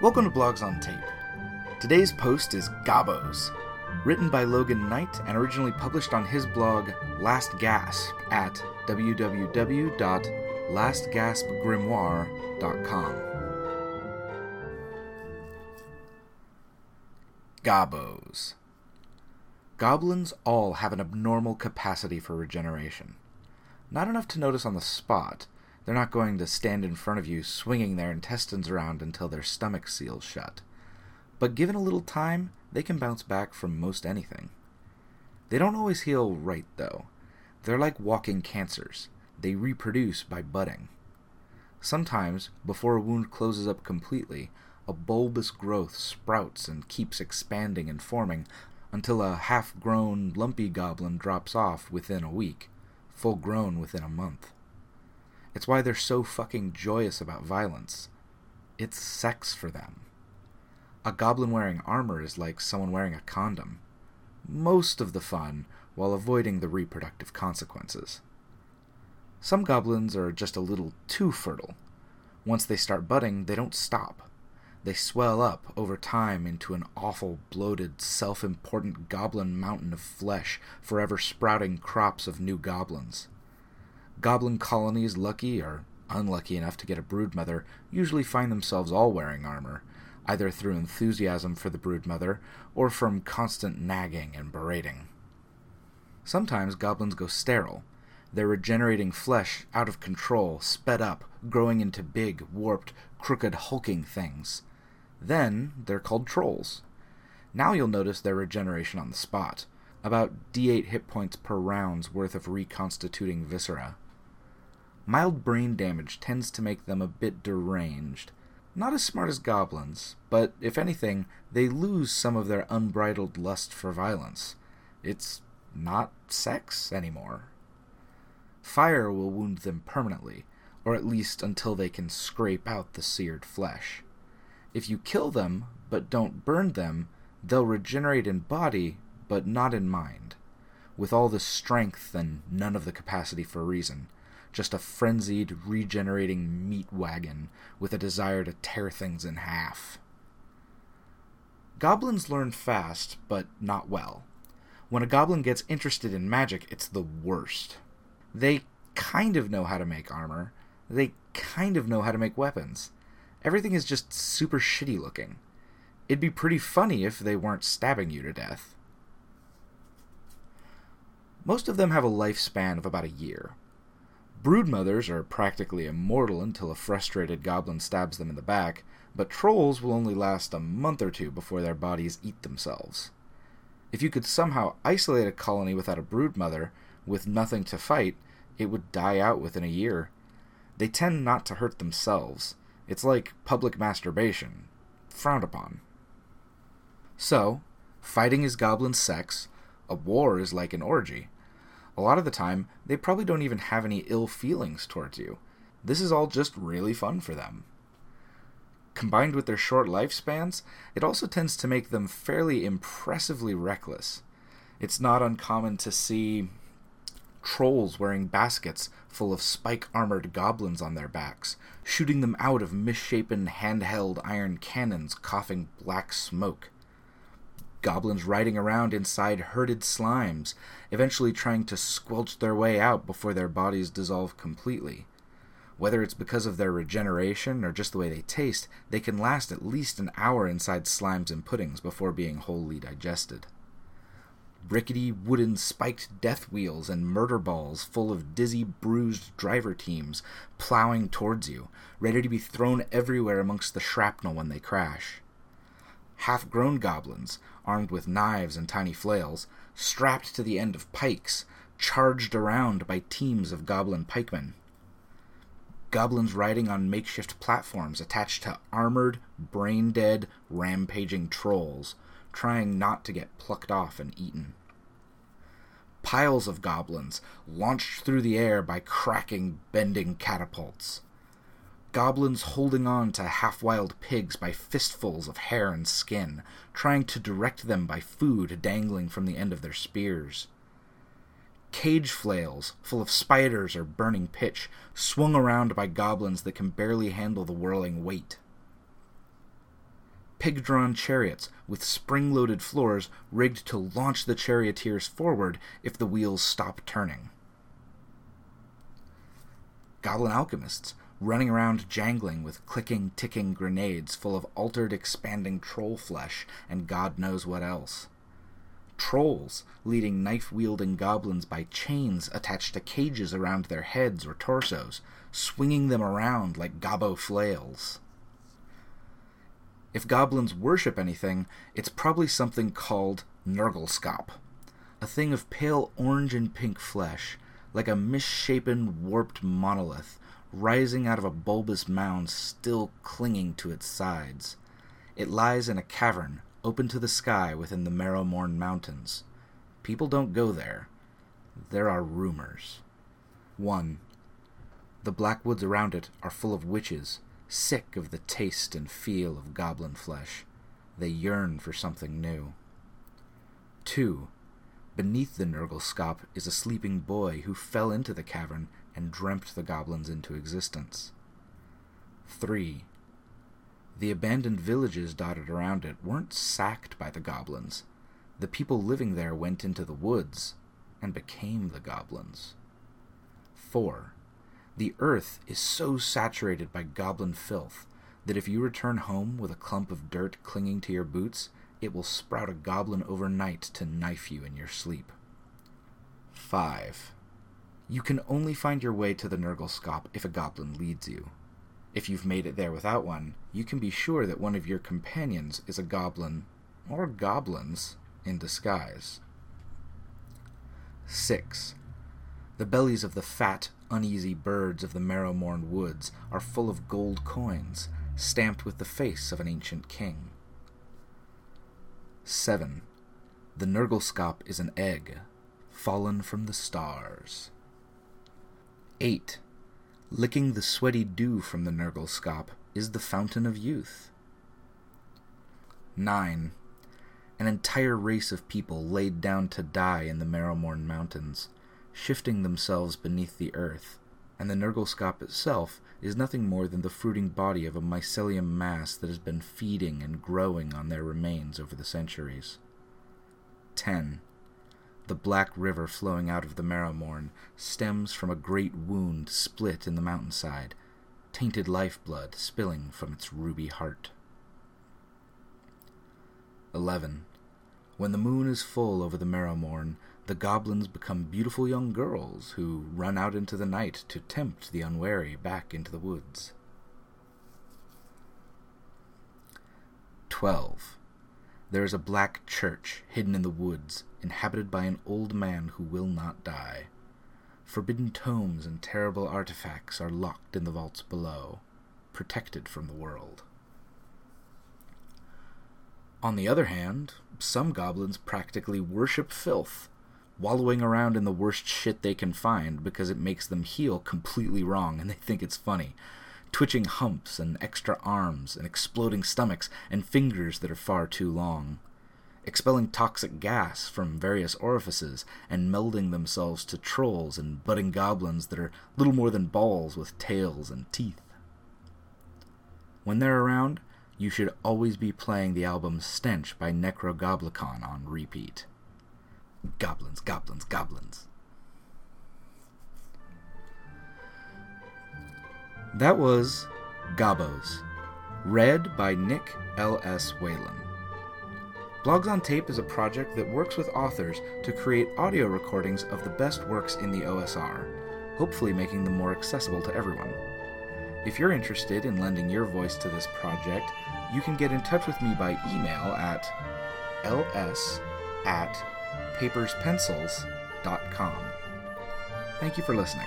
Welcome to Blogs on Tape. Today's post is Gobbos, written by Logan Knight and originally published on his blog Last Gasp at www.lastgaspgrimoire.com. Gobbos. Goblins all have an abnormal capacity for regeneration. Not enough to notice on the spot, they're not going to stand in front of you swinging their intestines around until their stomach seals shut. But given a little time, they can bounce back from most anything. They don't always heal right, though. They're like walking cancers. They reproduce by budding. Sometimes, before a wound closes up completely, a bulbous growth sprouts and keeps expanding and forming until a half grown, lumpy goblin drops off within a week, full grown within a month. It's why they're so fucking joyous about violence. It's sex for them. A goblin wearing armor is like someone wearing a condom. Most of the fun while avoiding the reproductive consequences. Some goblins are just a little too fertile. Once they start budding, they don't stop. They swell up over time into an awful, bloated, self important goblin mountain of flesh, forever sprouting crops of new goblins. Goblin colonies lucky or unlucky enough to get a broodmother usually find themselves all wearing armor, either through enthusiasm for the broodmother or from constant nagging and berating. Sometimes goblins go sterile, their regenerating flesh out of control, sped up, growing into big, warped, crooked, hulking things. Then they're called trolls. Now you'll notice their regeneration on the spot, about d8 hit points per round's worth of reconstituting viscera. Mild brain damage tends to make them a bit deranged. Not as smart as goblins, but if anything, they lose some of their unbridled lust for violence. It's not sex anymore. Fire will wound them permanently, or at least until they can scrape out the seared flesh. If you kill them, but don't burn them, they'll regenerate in body, but not in mind, with all the strength and none of the capacity for reason just a frenzied, regenerating meat wagon with a desire to tear things in half. Goblins learn fast, but not well. When a goblin gets interested in magic, it's the worst. They kind of know how to make armor, they kind of know how to make weapons. Everything is just super shitty looking. It'd be pretty funny if they weren't stabbing you to death. Most of them have a lifespan of about a year, Broodmothers are practically immortal until a frustrated goblin stabs them in the back, but trolls will only last a month or two before their bodies eat themselves. If you could somehow isolate a colony without a broodmother, with nothing to fight, it would die out within a year. They tend not to hurt themselves. It's like public masturbation, frowned upon. So, fighting is goblin sex, a war is like an orgy a lot of the time, they probably don't even have any ill feelings towards you. This is all just really fun for them. Combined with their short lifespans, it also tends to make them fairly impressively reckless. It's not uncommon to see trolls wearing baskets full of spike armored goblins on their backs, shooting them out of misshapen handheld iron cannons coughing black smoke goblins riding around inside herded slimes, eventually trying to squelch their way out before their bodies dissolve completely. Whether it's because of their regeneration or just the way they taste, they can last at least an hour inside slimes and puddings before being wholly digested. Rickety wooden spiked death wheels and murder balls full of dizzy, bruised driver teams plowing towards you, ready to be thrown everywhere amongst the shrapnel when they crash half grown goblins, armed with knives and tiny flails, strapped to the end of pikes, charged around by teams of goblin pikemen. Goblins riding on makeshift platforms attached to armored, brain dead, rampaging trolls, trying not to get plucked off and eaten. Piles of goblins launched through the air by cracking, bending catapults goblins holding on to half wild pigs by fistfuls of hair and skin, trying to direct them by food dangling from the end of their spears. Cage flails, full of spiders or burning pitch, swung around by goblins that can barely handle the whirling weight. pig drawn chariots with spring loaded floors rigged to launch the charioteers forward if the wheels stop turning. Goblin alchemists running around jangling with clicking, ticking grenades full of altered, expanding troll flesh and God knows what else. Trolls leading knife wielding goblins by chains attached to cages around their heads or torsos, swinging them around like gobbo flails. If goblins worship anything, it's probably something called Nurgleskop, a thing of pale orange and pink flesh, like a misshapen, warped monolith rising out of a bulbous mound still clinging to its sides. It lies in a cavern open to the sky within the Marrowmourne Mountains. People don't go there. There are rumors. 1. The black woods around it are full of witches, sick of the taste and feel of goblin flesh. They yearn for something new. 2. Beneath the Nurgleskop is a sleeping boy who fell into the cavern and dreamt the goblins into existence. 3. The abandoned villages dotted around it weren't sacked by the goblins. The people living there went into the woods and became the goblins. 4. The earth is so saturated by goblin filth that if you return home with a clump of dirt clinging to your boots, it will sprout a goblin overnight to knife you in your sleep. 5. You can only find your way to the Nurgleskop if a goblin leads you. If you've made it there without one, you can be sure that one of your companions is a goblin, or goblins, in disguise. 6. The bellies of the fat, uneasy birds of the Marrowmourne woods are full of gold coins, stamped with the face of an ancient king. 7. The Nurgleskop is an egg, fallen from the stars. 8. Licking the sweaty dew from the Nurgleskop is the fountain of youth. 9. An entire race of people laid down to die in the Marrowmourne Mountains, shifting themselves beneath the earth, and the Nurgleskop itself is nothing more than the fruiting body of a mycelium mass that has been feeding and growing on their remains over the centuries. 10. The black river flowing out of the Marrowmourne stems from a great wound split in the mountainside, tainted lifeblood spilling from its ruby heart. 11. When the moon is full over the Marrowmourne, the goblins become beautiful young girls who run out into the night to tempt the unwary back into the woods. 12. There is a black church hidden in the woods inhabited by an old man who will not die. Forbidden tomes and terrible artifacts are locked in the vaults below, protected from the world. On the other hand, some goblins practically worship filth, wallowing around in the worst shit they can find because it makes them heal completely wrong and they think it's funny. Twitching humps and extra arms and exploding stomachs and fingers that are far too long expelling toxic gas from various orifices and melding themselves to trolls and budding goblins that are little more than balls with tails and teeth. When they're around, you should always be playing the album Stench by Nekrogoblikon on repeat. Goblins, goblins, goblins. That was Gobbos, read by Nick L.S. Whelan. Blogs on Tape is a project that works with authors to create audio recordings of the best works in the OSR, hopefully making them more accessible to everyone. If you're interested in lending your voice to this project, you can get in touch with me by email at ls at paperspencils.com. Thank you for listening.